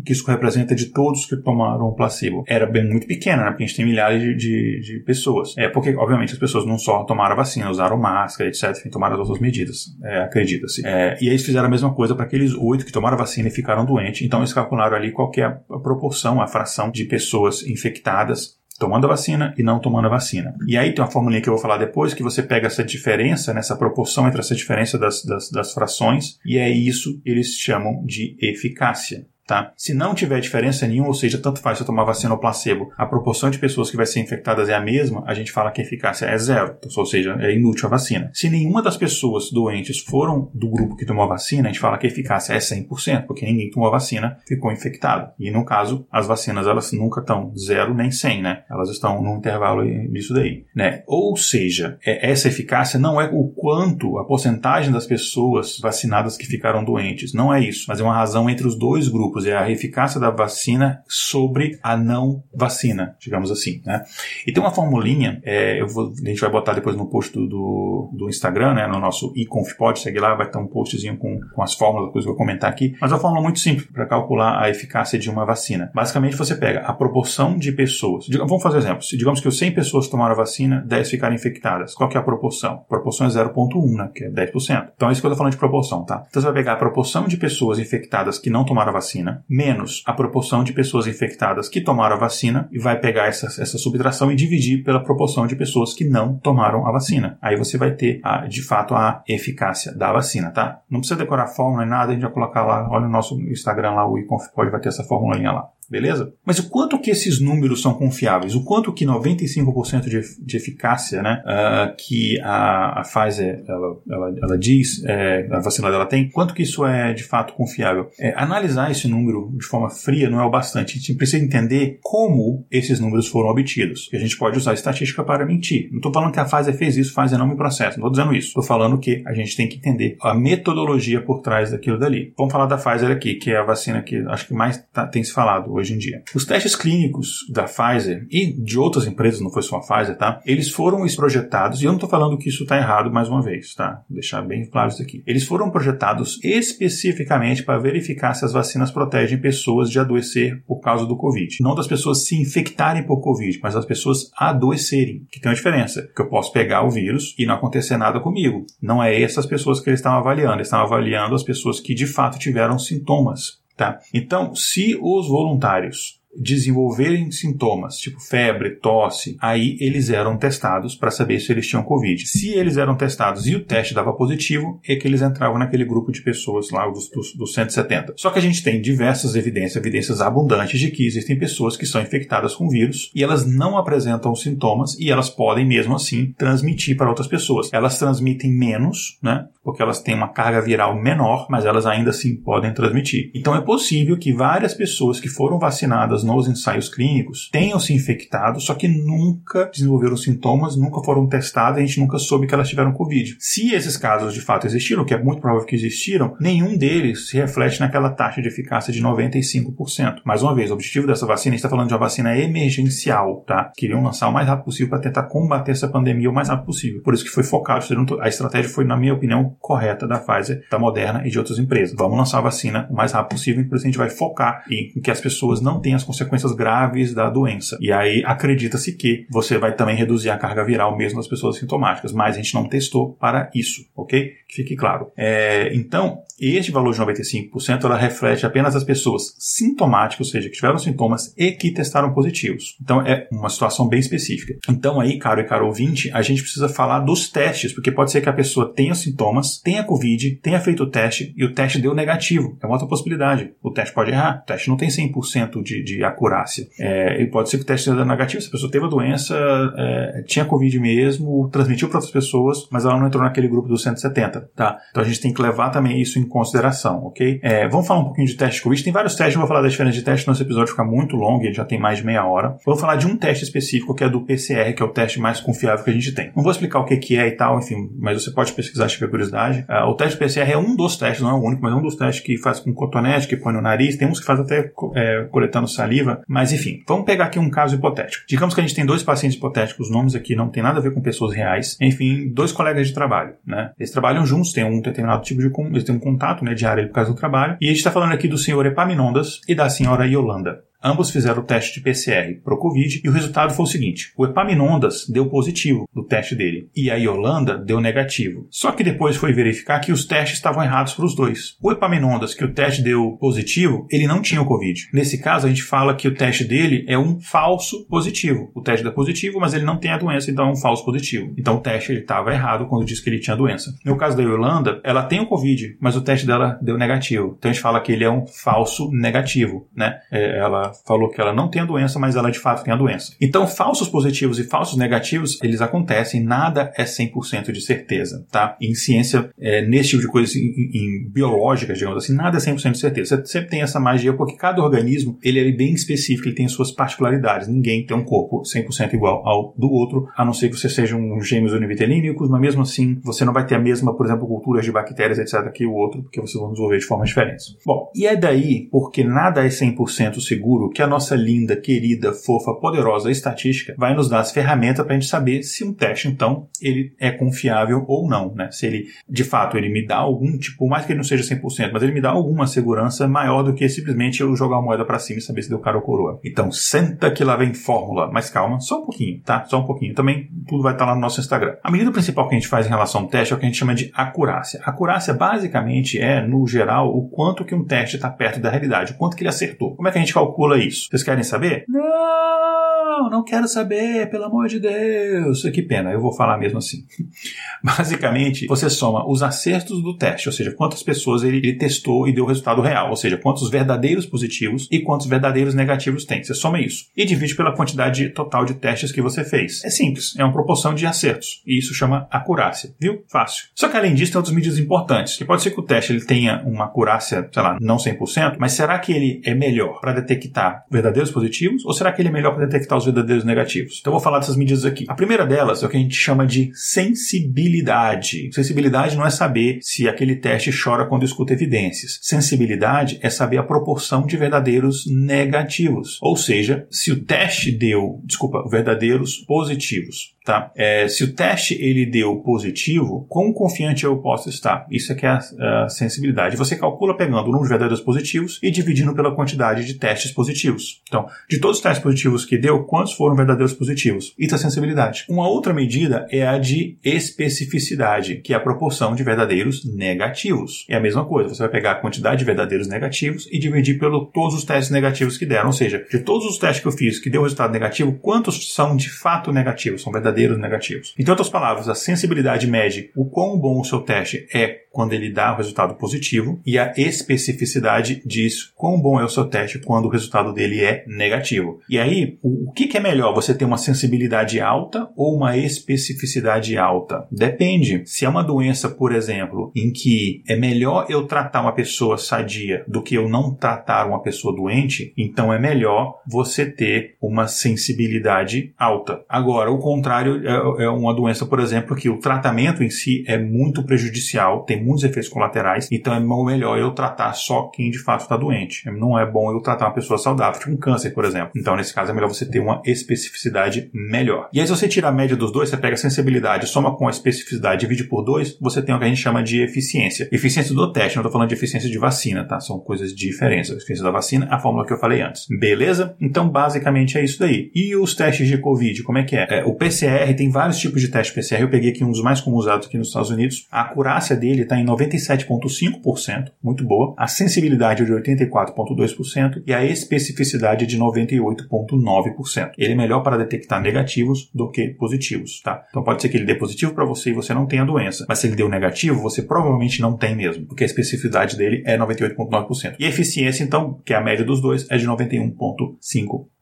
que isso representa de todos que tomaram o placebo? Era bem muito pequena, né? Porque a gente tem milhares de, de, de pessoas. É porque, obviamente, as pessoas não só tomaram a vacina, usaram máscara, etc., enfim, tomaram as outras medidas, é, acredita-se. É, e aí eles fizeram a mesma coisa para aqueles oito que tomaram a vacina e ficaram doentes. Então, eles calcularam ali qual é a proporção, a fração de pessoas infectadas tomando a vacina e não tomando a vacina. E aí tem uma formulinha que eu vou falar depois, que você pega essa diferença, nessa proporção entre essa diferença das, das, das frações, e é isso eles chamam de eficácia. Tá? Se não tiver diferença nenhuma, ou seja, tanto faz se tomar vacina ou placebo, a proporção de pessoas que vai ser infectadas é a mesma, a gente fala que a eficácia é zero, ou seja, é inútil a vacina. Se nenhuma das pessoas doentes foram do grupo que tomou a vacina, a gente fala que a eficácia é 100%, porque ninguém tomou a vacina ficou infectado. E no caso, as vacinas elas nunca estão zero nem 100, né? Elas estão num intervalo disso daí, né? Ou seja, é, essa eficácia não é o quanto, a porcentagem das pessoas vacinadas que ficaram doentes, não é isso, mas é uma razão entre os dois grupos grupos, é a eficácia da vacina sobre a não vacina, digamos assim. Né? E tem uma formulinha, é, vou, a gente vai botar depois no post do, do, Instagram, né, no nosso eConfPod, segue lá, vai ter um postzinho com, com as fórmulas, depois eu vou comentar aqui. Mas é uma fórmula muito simples para calcular a eficácia de uma vacina. Basicamente, você pega a proporção de pessoas. Vamos fazer um exemplo. Digamos que 100 pessoas tomaram a vacina, 10 ficaram infectadas. Qual que é a proporção? A proporção é 0,1, né, que é 10%. Então é isso que eu estou falando de proporção, tá? Então você vai pegar a proporção de pessoas infectadas que não tomaram a vacina vacina, menos a proporção de pessoas infectadas que tomaram a vacina, e vai pegar essa, essa subtração e dividir pela proporção de pessoas que não tomaram a vacina. Aí você vai ter, a, de fato, a eficácia da vacina, tá? Não precisa decorar a fórmula nem nada, a gente vai colocar lá, olha o nosso Instagram lá, o iConfPod vai ter essa fórmula lá. Beleza? Mas o quanto que esses números são confiáveis? O quanto que 95% de, de eficácia né, uh, que a, a Pfizer ela, ela, ela diz, é, a vacina dela tem, quanto que isso é de fato confiável? É, analisar esse número de forma fria não é o bastante. A gente precisa entender como esses números foram obtidos. E a gente pode usar estatística para mentir. Não estou falando que a Pfizer fez isso, a Pfizer não me processa. Não estou dizendo isso. Estou falando que a gente tem que entender a metodologia por trás daquilo dali. Vamos falar da Pfizer aqui, que é a vacina que acho que mais tá, tem se falado hoje em dia. Os testes clínicos da Pfizer e de outras empresas, não foi só a Pfizer, tá? Eles foram projetados, e eu não estou falando que isso está errado mais uma vez, tá? Vou deixar bem claro isso aqui. Eles foram projetados especificamente para verificar se as vacinas protegem pessoas de adoecer por causa do Covid. Não das pessoas se infectarem por Covid, mas das pessoas adoecerem, que tem uma diferença. Que eu posso pegar o vírus e não acontecer nada comigo. Não é essas pessoas que eles estão avaliando, eles estão avaliando as pessoas que de fato tiveram sintomas. Tá? Então, se os voluntários desenvolverem sintomas, tipo febre, tosse, aí eles eram testados para saber se eles tinham Covid. Se eles eram testados e o teste dava positivo, é que eles entravam naquele grupo de pessoas lá, dos, dos, dos 170. Só que a gente tem diversas evidências, evidências abundantes de que existem pessoas que são infectadas com vírus e elas não apresentam sintomas e elas podem mesmo assim transmitir para outras pessoas. Elas transmitem menos, né? Porque elas têm uma carga viral menor, mas elas ainda assim podem transmitir. Então é possível que várias pessoas que foram vacinadas nos ensaios clínicos tenham se infectado, só que nunca desenvolveram sintomas, nunca foram testadas, a gente nunca soube que elas tiveram Covid. Se esses casos de fato existiram, que é muito provável que existiram, nenhum deles se reflete naquela taxa de eficácia de 95%. Mais uma vez, o objetivo dessa vacina, a gente está falando de uma vacina emergencial, tá? Queriam lançar o mais rápido possível para tentar combater essa pandemia o mais rápido possível. Por isso que foi focado, a estratégia foi, na minha opinião, correta da Pfizer, da Moderna e de outras empresas. Vamos lançar a vacina o mais rápido possível, e por isso a gente vai focar em que as pessoas não tenham as consequências graves da doença. E aí acredita-se que você vai também reduzir a carga viral mesmo das pessoas sintomáticas, mas a gente não testou para isso, ok? Que fique claro. É, então, este valor de 95% ela reflete apenas as pessoas sintomáticas, ou seja, que tiveram sintomas e que testaram positivos. Então é uma situação bem específica. Então aí, caro e caro ouvinte, a gente precisa falar dos testes, porque pode ser que a pessoa tenha sintomas sintomas, tenha Covid, tenha feito o teste e o teste deu negativo. É uma outra possibilidade. O teste pode errar. O teste não tem 100% de, de acurácia. É, pode ser que o teste seja negativo. Se a pessoa teve a doença, é, tinha Covid mesmo, transmitiu para outras pessoas, mas ela não entrou naquele grupo dos 170, tá? Então a gente tem que levar também isso em consideração, ok? É, vamos falar um pouquinho de teste de Covid. Tem vários testes, vou falar das diferenças de teste, nosso episódio fica muito longo, ele já tem mais de meia hora. Vou falar de um teste específico que é do PCR, que é o teste mais confiável que a gente tem. Não vou explicar o que é e tal, enfim, mas você pode pesquisar se tiver curiosidade. Uh, o teste PCR é um dos testes, não é o único, mas é um dos testes que faz com cotonete, que põe no nariz. Tem uns que faz até é, coletando saliva, mas enfim. Vamos pegar aqui um caso hipotético. Digamos que a gente tem dois pacientes hipotéticos, os nomes aqui não tem nada a ver com pessoas reais. Enfim, dois colegas de trabalho, né? Eles trabalham juntos, têm um determinado tipo de eles têm um contato né, diário por causa do trabalho. E a gente está falando aqui do senhor Epaminondas e da senhora Yolanda. Ambos fizeram o teste de PCR para o Covid e o resultado foi o seguinte: o Epaminondas deu positivo no teste dele e a Yolanda deu negativo. Só que depois foi verificar que os testes estavam errados para os dois. O Epaminondas, que o teste deu positivo, ele não tinha o Covid. Nesse caso, a gente fala que o teste dele é um falso positivo. O teste deu positivo, mas ele não tem a doença, então é um falso positivo. Então o teste estava errado quando disse que ele tinha doença. No caso da Yolanda, ela tem o Covid, mas o teste dela deu negativo. Então a gente fala que ele é um falso negativo, né? É, ela falou que ela não tem a doença, mas ela de fato tem a doença. Então, falsos positivos e falsos negativos, eles acontecem, nada é 100% de certeza, tá? Em ciência, é, nesse tipo de coisa, em, em biológica, digamos assim, nada é 100% de certeza. Você sempre tem essa magia, porque cada organismo, ele é bem específico, ele tem suas particularidades. Ninguém tem um corpo 100% igual ao do outro, a não ser que você seja um gêmeos univitelínicos, mas mesmo assim, você não vai ter a mesma, por exemplo, culturas de bactérias, etc., que o outro, porque vocês vão desenvolver de formas diferentes. Bom, e é daí, porque nada é 100% seguro, que a nossa linda, querida, fofa, poderosa estatística vai nos dar as ferramentas para a gente saber se um teste, então, ele é confiável ou não, né? Se ele, de fato, ele me dá algum, tipo, mais que ele não seja 100%, mas ele me dá alguma segurança maior do que simplesmente eu jogar a moeda para cima e saber se deu cara ou coroa. Então, senta que lá vem fórmula, mas calma, só um pouquinho, tá? Só um pouquinho. Também tudo vai estar lá no nosso Instagram. A medida principal que a gente faz em relação ao teste é o que a gente chama de acurácia. A acurácia, basicamente, é, no geral, o quanto que um teste está perto da realidade, o quanto que ele acertou. Como é que a gente calcula isso? Vocês querem saber? Não, não quero saber, pelo amor de Deus. Que pena, eu vou falar mesmo assim. Basicamente, você soma os acertos do teste, ou seja, quantas pessoas ele, ele testou e deu o resultado real, ou seja, quantos verdadeiros positivos e quantos verdadeiros negativos tem. Você soma isso e divide pela quantidade total de testes que você fez. É simples, é uma proporção de acertos e isso chama acurácia, viu? Fácil. Só que além disso, tem outras medidas importantes, que pode ser que o teste ele tenha uma acurácia, sei lá, não 100%, mas será que ele é melhor para detectar verdadeiros positivos ou será que ele é melhor para detectar os verdadeiros negativos? Então eu vou falar dessas medidas aqui. A primeira delas é o que a gente chama de sensibilidade. Sensibilidade não é saber se aquele teste chora quando escuta evidências. Sensibilidade é saber a proporção de verdadeiros negativos. Ou seja, se o teste deu, desculpa, verdadeiros positivos tá? É, se o teste ele deu positivo, quão confiante eu posso estar? Isso é que é a, a sensibilidade. Você calcula pegando o número de verdadeiros positivos e dividindo pela quantidade de testes positivos. Então, de todos os testes positivos que deu, quantos foram verdadeiros positivos? Isso é sensibilidade. Uma outra medida é a de especificidade, que é a proporção de verdadeiros negativos. É a mesma coisa, você vai pegar a quantidade de verdadeiros negativos e dividir pelo todos os testes negativos que deram. Ou seja, de todos os testes que eu fiz que deu resultado negativo, quantos são de fato negativos? São verdadeiros verdadeiros negativos. Em outras palavras, a sensibilidade mede o quão bom o seu teste é quando ele dá o resultado positivo e a especificidade diz quão bom é o seu teste quando o resultado dele é negativo. E aí, o, que é melhor? Você ter uma sensibilidade alta ou uma especificidade alta? Depende. Se é uma doença, por exemplo, em que é melhor eu tratar uma pessoa sadia do que eu não tratar uma pessoa doente, então é melhor você ter uma sensibilidade alta. Agora, o contrário é, é uma doença, por exemplo, que o tratamento em si é muito prejudicial, tem muitos efeitos colaterais, então é melhor eu tratar só quem de fato está doente. Não é bom eu tratar uma pessoa saudável, tipo um câncer, por exemplo. Então, nesse caso, é melhor você ter uma especificidade melhor. E aí, se você tirar a média dos dois, você pega a sensibilidade, soma com a especificidade, divide por dois, você tem o que a gente chama de eficiência. Eficiência do teste, não estou falando de eficiência de vacina, tá? São coisas diferentes. A eficiência da vacina, a fórmula que eu falei antes. Beleza? Então, basicamente é isso daí. E os testes de Covid, como é que é? é o PCR tem vários tipos de teste PCR. Eu peguei aqui um dos mais comuns usados aqui nos Estados Unidos. A acurácia dele está está em 97,5%, muito boa. A sensibilidade é de 84,2% e a especificidade é de 98,9%. Ele é melhor para detectar negativos do que positivos, tá? Então pode ser que ele dê positivo para você e você não tenha doença, mas se ele deu negativo, você provavelmente não tem mesmo, porque a especificidade dele é 98,9%. E a eficiência, então, que é a média dos dois, é de 91,5%.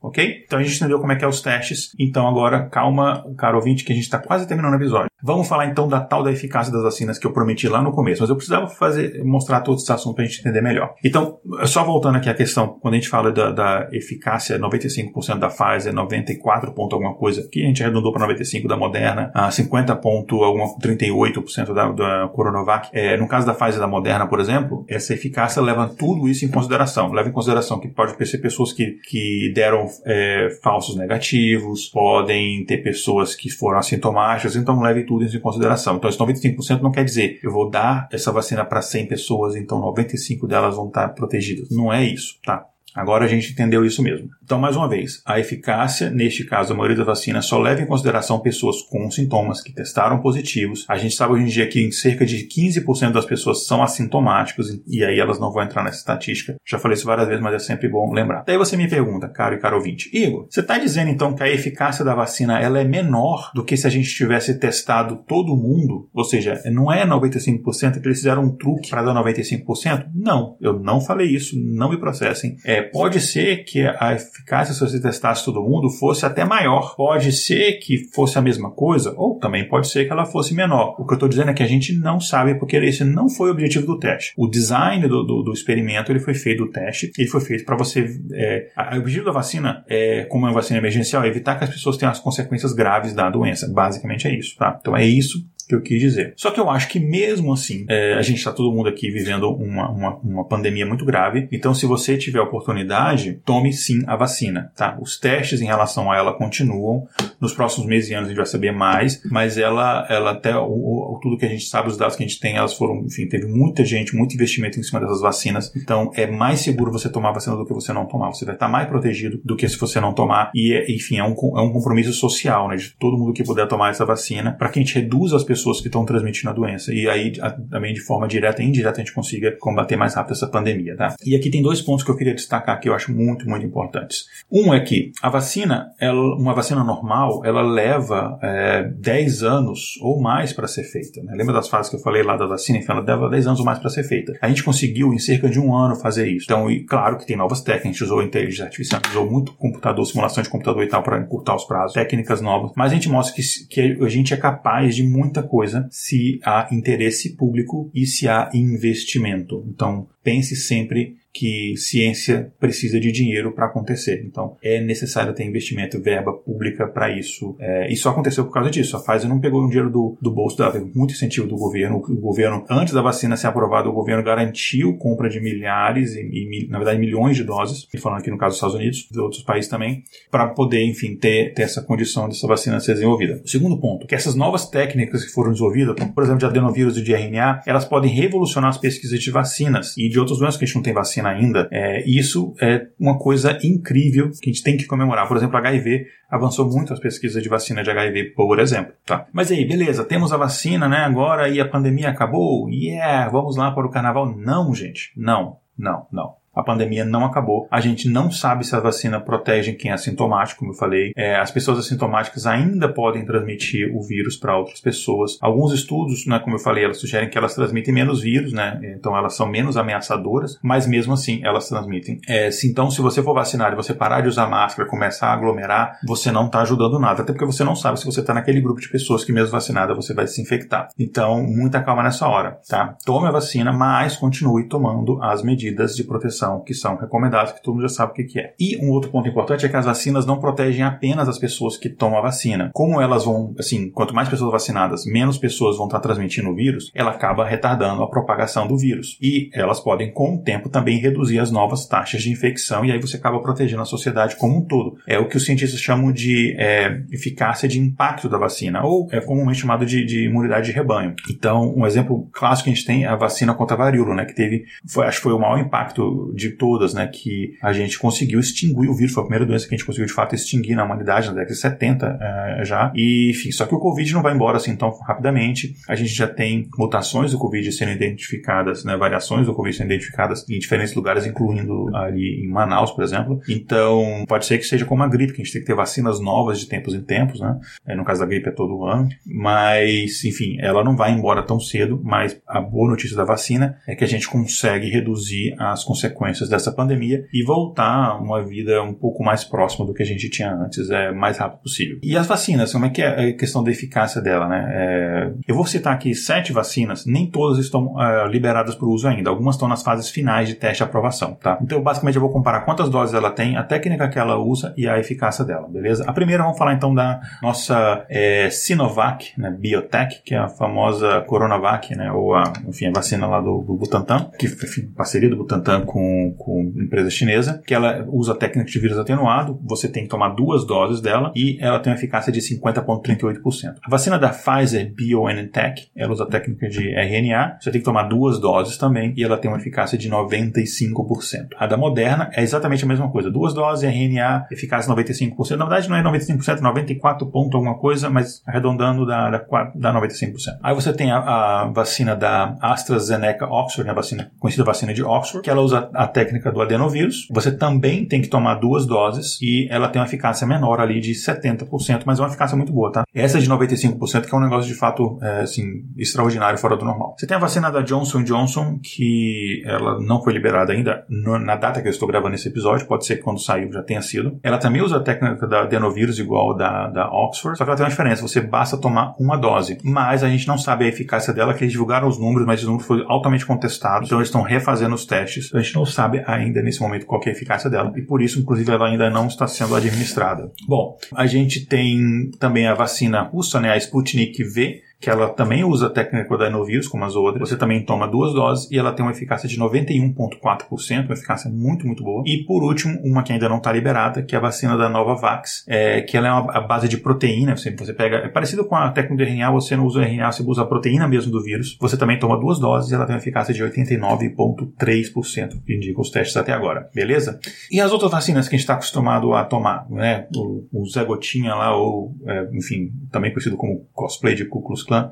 Ok? Então a gente entendeu como é que é os testes. Então agora, calma, caro ouvinte, que a gente está quase terminando o episódio. Vamos falar então da tal da eficácia das vacinas que eu prometi lá no começo, mas eu precisava fazer, mostrar todos esses assuntos para a gente entender melhor. Então, só voltando aqui à questão, quando a gente fala da, da eficácia, 95% da Pfizer, 94 ponto alguma coisa, aqui a gente arredondou para 95 da Moderna, a 50 ponto alguma 38% da, da Coronavac. É, no caso da Pfizer da Moderna, por exemplo, essa eficácia leva tudo isso em consideração. Leva em consideração que pode ser pessoas que, que deram é, falsos negativos, podem ter pessoas que foram assintomáticas, então leve tudo isso em consideração. Então, esse 95% não quer dizer eu vou dar essa vacina para 100 pessoas, então 95 delas vão estar protegidas. Não é isso, tá? Agora a gente entendeu isso mesmo. Então, mais uma vez, a eficácia, neste caso, a maioria das vacinas só leva em consideração pessoas com sintomas que testaram positivos. A gente sabe hoje em dia que cerca de 15% das pessoas são assintomáticos e aí elas não vão entrar nessa estatística. Já falei isso várias vezes, mas é sempre bom lembrar. Daí você me pergunta, caro e caro ouvinte, Igor, você está dizendo então que a eficácia da vacina ela é menor do que se a gente tivesse testado todo mundo? Ou seja, não é 95% que eles fizeram um truque para dar 95%? Não, eu não falei isso, não me processem. É, pode ser que a eficácia, se você testasse todo mundo, fosse até maior. Pode ser que fosse a mesma coisa, ou também pode ser que ela fosse menor. O que eu estou dizendo é que a gente não sabe, porque esse não foi o objetivo do teste. O design do, do, do experimento ele foi feito, do teste, ele foi feito para você. É, o objetivo da vacina, é, como é uma vacina emergencial, é evitar que as pessoas tenham as consequências graves da doença. Basicamente é isso, tá? Então é isso que eu quis dizer. Só que eu acho que mesmo assim, é, a gente está todo mundo aqui vivendo uma, uma, uma, pandemia muito grave. Então, se você tiver oportunidade, tome sim a vacina, tá? Os testes em relação a ela continuam. Nos próximos meses e anos a gente vai saber mais, mas ela, ela até o, o, tudo que a gente sabe, os dados que a gente tem, elas foram, enfim, teve muita gente, muito investimento em cima dessas vacinas. Então, é mais seguro você tomar a vacina do que você não tomar. Você vai estar mais protegido do que se você não tomar. E, é, enfim, é um, é um compromisso social, né? De todo mundo que puder tomar essa vacina, para que a gente reduza as pessoas que estão transmitindo a doença. E aí, também de forma direta e indireta, a gente consiga combater mais rápido essa pandemia, tá? E aqui tem dois pontos que eu queria destacar que eu acho muito, muito importantes. Um é que a vacina, ela, uma vacina normal, ela leva é, 10 anos ou mais para ser feita. Né? Lembra das fases que eu falei lá da vacina? Enfim, ela leva 10 anos ou mais para ser feita. A gente conseguiu, em cerca de um ano, fazer isso. Então, e claro que tem novas técnicas, a usou inteligência artificial, usou muito computador, simulação de computador e tal, para encurtar os prazos, técnicas novas. Mas a gente mostra que, que a gente é capaz de muita se há interesse público e se há investimento. Então, pense sempre que ciência precisa de dinheiro para acontecer. Então, é necessário ter investimento, verba pública para isso. É, isso aconteceu por causa disso. A Pfizer não pegou um dinheiro do, do bolso dela, teve muito incentivo do governo. O governo, antes da vacina ser aprovada, o governo garantiu compra de milhares e, e na verdade, milhões de doses, falando aqui no caso dos Estados Unidos, de outros países também, para poder, enfim, ter, ter essa condição dessa vacina ser desenvolvida. O segundo ponto, que essas novas técnicas que foram desenvolvidas, como, por exemplo, de adenovírus e de RNA, elas podem revolucionar as pesquisas de vacinas e de outras doenças que a gente não tem vacina ainda, é, isso é uma coisa incrível que a gente tem que comemorar. Por exemplo, HIV avançou muito as pesquisas de vacina de HIV, por exemplo. Tá? Mas aí, beleza, temos a vacina, né? Agora e a pandemia acabou. Yeah, vamos lá para o carnaval. Não, gente. Não, não, não. A pandemia não acabou. A gente não sabe se a vacina protege quem é assintomático, como eu falei. É, as pessoas assintomáticas ainda podem transmitir o vírus para outras pessoas. Alguns estudos, né, como eu falei, elas sugerem que elas transmitem menos vírus, né? Então elas são menos ameaçadoras, mas mesmo assim elas transmitem. É, se, então, se você for vacinar e você parar de usar máscara, começar a aglomerar, você não está ajudando nada, até porque você não sabe se você está naquele grupo de pessoas que mesmo vacinada você vai se infectar. Então, muita calma nessa hora, tá? Tome a vacina, mas continue tomando as medidas de proteção que são recomendadas, que todo mundo já sabe o que, que é. E um outro ponto importante é que as vacinas não protegem apenas as pessoas que tomam a vacina. Como elas vão, assim, quanto mais pessoas vacinadas, menos pessoas vão estar transmitindo o vírus, ela acaba retardando a propagação do vírus. E elas podem, com o tempo, também reduzir as novas taxas de infecção, e aí você acaba protegendo a sociedade como um todo. É o que os cientistas chamam de é, eficácia de impacto da vacina, ou é comumente chamado de, de, imunidade de rebanho. Então, um exemplo clássico que a gente tem é a vacina contra a varíola, né, que teve, foi, acho que foi o maior impacto de todas, né, que a gente conseguiu extinguir o vírus, foi a primeira doença que a gente conseguiu de fato extinguir na humanidade na década de 70 é, já. E, enfim, só que o Covid não vai embora assim tão rapidamente. A gente já tem mutações do Covid sendo identificadas, né, variações do Covid sendo identificadas em diferentes lugares, incluindo ali em Manaus, por exemplo. Então, pode ser que seja como a gripe, que a gente tem que ter vacinas novas de tempos em tempos, né? É, no caso da gripe é todo ano. Mas, enfim, ela não vai embora tão cedo, mas a boa notícia da vacina é que a gente consegue reduzir as consequências dessa pandemia e voltar a uma vida um pouco mais próxima do que a gente tinha antes, é mais rápido possível. E as vacinas, como é que é a questão da eficácia dela, né? É, eu vou citar aqui sete vacinas, nem todas estão é, liberadas para uso ainda. Algumas estão nas fases finais de teste e aprovação, tá? Então, basicamente, eu vou comparar quantas doses ela tem, a técnica que ela usa e a eficácia dela, beleza? A primeira, vamos falar então da nossa é, Sinovac, né, Biotech, que é a famosa Coronavac, né, ou a, enfim, a vacina lá do, do Butantan, que enfim, parceria do Butantan com, com empresa chinesa, que ela usa a técnica de vírus atenuado, você tem que tomar duas doses dela e ela tem uma eficácia de 50,38%. A vacina da Pfizer BioNTech, ela usa a técnica de RNA, você tem que tomar duas doses também e ela tem uma eficácia de 95%. A da Moderna é exatamente a mesma coisa, duas doses, RNA, eficácia 95%. Na verdade não é 95%, 94 ponto alguma coisa, mas arredondando dá, dá, dá 95%. Aí você tem a, a vacina da AstraZeneca Oxford, né, a vacina, conhecida vacina de Oxford, que ela usa a técnica do adenovírus. Você também tem que tomar duas doses e ela tem uma eficácia menor ali de 70%, mas é uma eficácia muito boa, tá? Essa de 95% que é um negócio de fato, é, assim, extraordinário, fora do normal. Você tem a vacina da Johnson Johnson, que ela não foi liberada ainda no, na data que eu estou gravando esse episódio, pode ser que quando saiu já tenha sido. Ela também usa a técnica da adenovírus igual da, da Oxford, só que ela tem uma diferença, você basta tomar uma dose. Mas a gente não sabe a eficácia dela, que eles divulgaram os números, mas os números foram altamente contestados, então eles estão refazendo os testes. A gente não sabe ainda nesse momento qual é a eficácia dela, e por isso, inclusive, ela ainda não está sendo administrada. Bom, a gente tem também a vacina russa, né, a Sputnik V, que ela também usa a técnica do adenovírus, como as outras. Você também toma duas doses e ela tem uma eficácia de 91,4%, uma eficácia muito, muito boa. E por último, uma que ainda não está liberada, que é a vacina da Novavax, é, que ela é uma, a base de proteína. Você, você pega, é parecido com a técnica do RNA, você não usa o RNA, você usa a proteína mesmo do vírus. Você também toma duas doses e ela tem uma eficácia de 89,3%, que indica os testes até agora. Beleza? E as outras vacinas que a gente está acostumado a tomar, né? O, o Zé Gotinha lá, ou, é, enfim, também conhecido como cosplay de Ku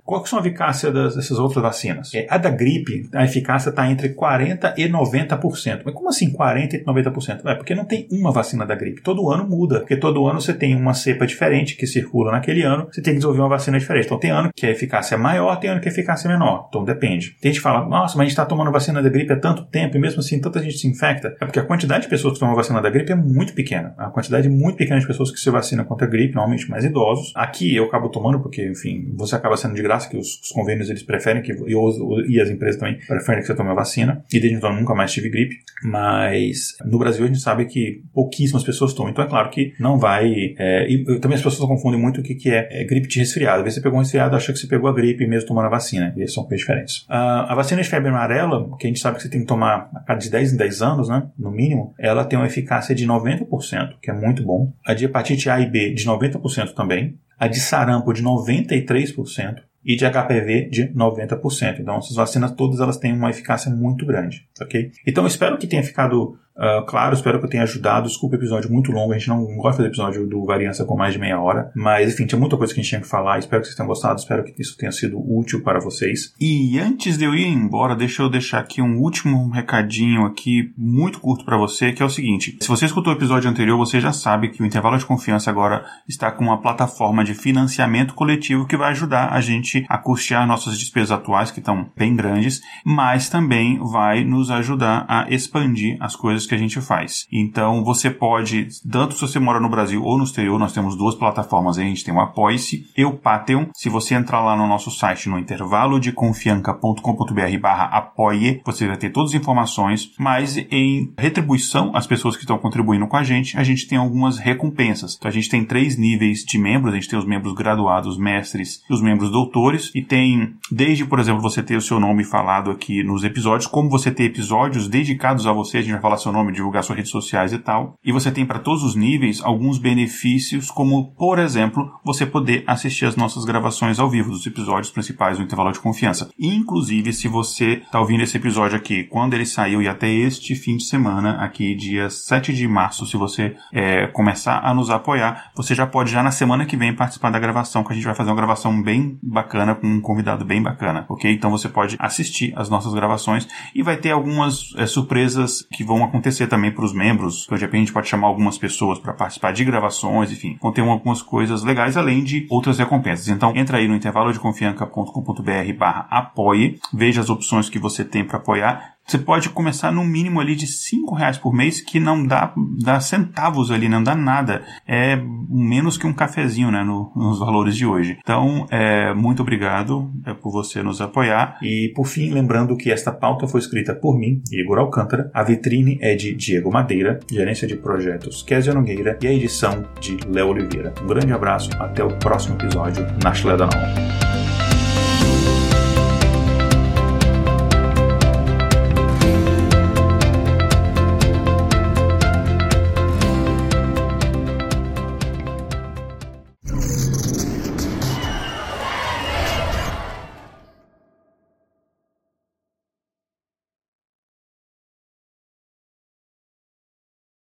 Qual que são a eficácia das, dessas outras vacinas? É, a da gripe, a eficácia está entre 40% e 90%. Mas como assim 40% e 90%? É porque não tem uma vacina da gripe. Todo ano muda. Porque todo ano você tem uma cepa diferente que circula naquele ano. Você tem que desenvolver uma vacina diferente. Então tem ano que a eficácia é maior, tem ano que a eficácia é menor. Então depende. Tem gente que fala, nossa, mas a gente está tomando vacina da gripe há tanto tempo e mesmo assim tanta gente se infecta. É porque a quantidade de pessoas que tomam vacina da gripe é muito pequena. A quantidade muito pequena de pessoas que se vacinam contra a gripe, normalmente mais idosos. Aqui eu acabo tomando porque, enfim, você acaba sendo de graça, que os, os convênios eles preferem que e, os, e, as empresas também preferem que você tome a vacina. E desde então nunca mais tive gripe, mas no Brasil a gente sabe que pouquíssimas pessoas tomam. Então é claro que não vai. É, e também as pessoas confundem muito o que, que é, é, gripe de resfriado. Às vezes você pegou um resfriado, acha que você pegou a gripe mesmo tomando a vacina. E são coisas diferentes. Uh, a vacina de febre amarela, que a gente sabe que você tem que tomar a cada de 10 em 10 anos, né? No mínimo, ela tem uma eficácia de 90%, que é muito bom. A de hepatite A e B de 90% também. A de sarampo de 93% e de HPV de 90%. Então, essas vacinas todas elas têm uma eficácia muito grande, ok? Então, espero que tenha ficado Uh, claro, espero que eu tenha ajudado. Desculpa o episódio muito longo, a gente não gosta de fazer episódio do Variância com mais de meia hora. Mas, enfim, tinha muita coisa que a gente tinha que falar. Espero que vocês tenham gostado, espero que isso tenha sido útil para vocês. E antes de eu ir embora, deixa eu deixar aqui um último recadinho aqui, muito curto para você, que é o seguinte. Se você escutou o episódio anterior, você já sabe que o Intervalo de Confiança agora está com uma plataforma de financiamento coletivo que vai ajudar a gente a custear nossas despesas atuais, que estão bem grandes, mas também vai nos ajudar a expandir as coisas que a gente faz. Então você pode, tanto se você mora no Brasil ou no exterior, nós temos duas plataformas aí, a gente tem o Apoice e o Patreon. Se você entrar lá no nosso site no intervalo de confianca.com.br barra apoie, você vai ter todas as informações, mas em retribuição às pessoas que estão contribuindo com a gente, a gente tem algumas recompensas. Então a gente tem três níveis de membros, a gente tem os membros graduados, mestres e os membros doutores, e tem desde, por exemplo, você ter o seu nome falado aqui nos episódios, como você ter episódios dedicados a você, a gente vai falar seu nome nome, divulgar suas redes sociais e tal. E você tem para todos os níveis alguns benefícios, como, por exemplo, você poder assistir as nossas gravações ao vivo dos episódios principais do Intervalo de Confiança. Inclusive, se você está ouvindo esse episódio aqui quando ele saiu e até este fim de semana, aqui dia 7 de março, se você é, começar a nos apoiar, você já pode já na semana que vem participar da gravação, que a gente vai fazer uma gravação bem bacana com um convidado bem bacana, ok? Então você pode assistir as nossas gravações e vai ter algumas é, surpresas que vão acontecer também para os membros, que repente a gente pode chamar algumas pessoas para participar de gravações, enfim, ter algumas coisas legais além de outras recompensas. Então entra aí no intervalo de confianca.com.br barra apoie, veja as opções que você tem para apoiar você pode começar no mínimo ali de 5 reais por mês, que não dá, dá centavos ali, não dá nada. É menos que um cafezinho, né, no, nos valores de hoje. Então, é, muito obrigado é, por você nos apoiar. E, por fim, lembrando que esta pauta foi escrita por mim, Igor Alcântara. A vitrine é de Diego Madeira, gerência de projetos Kézia Nogueira e a edição de Léo Oliveira. Um grande abraço, até o próximo episódio na Chile da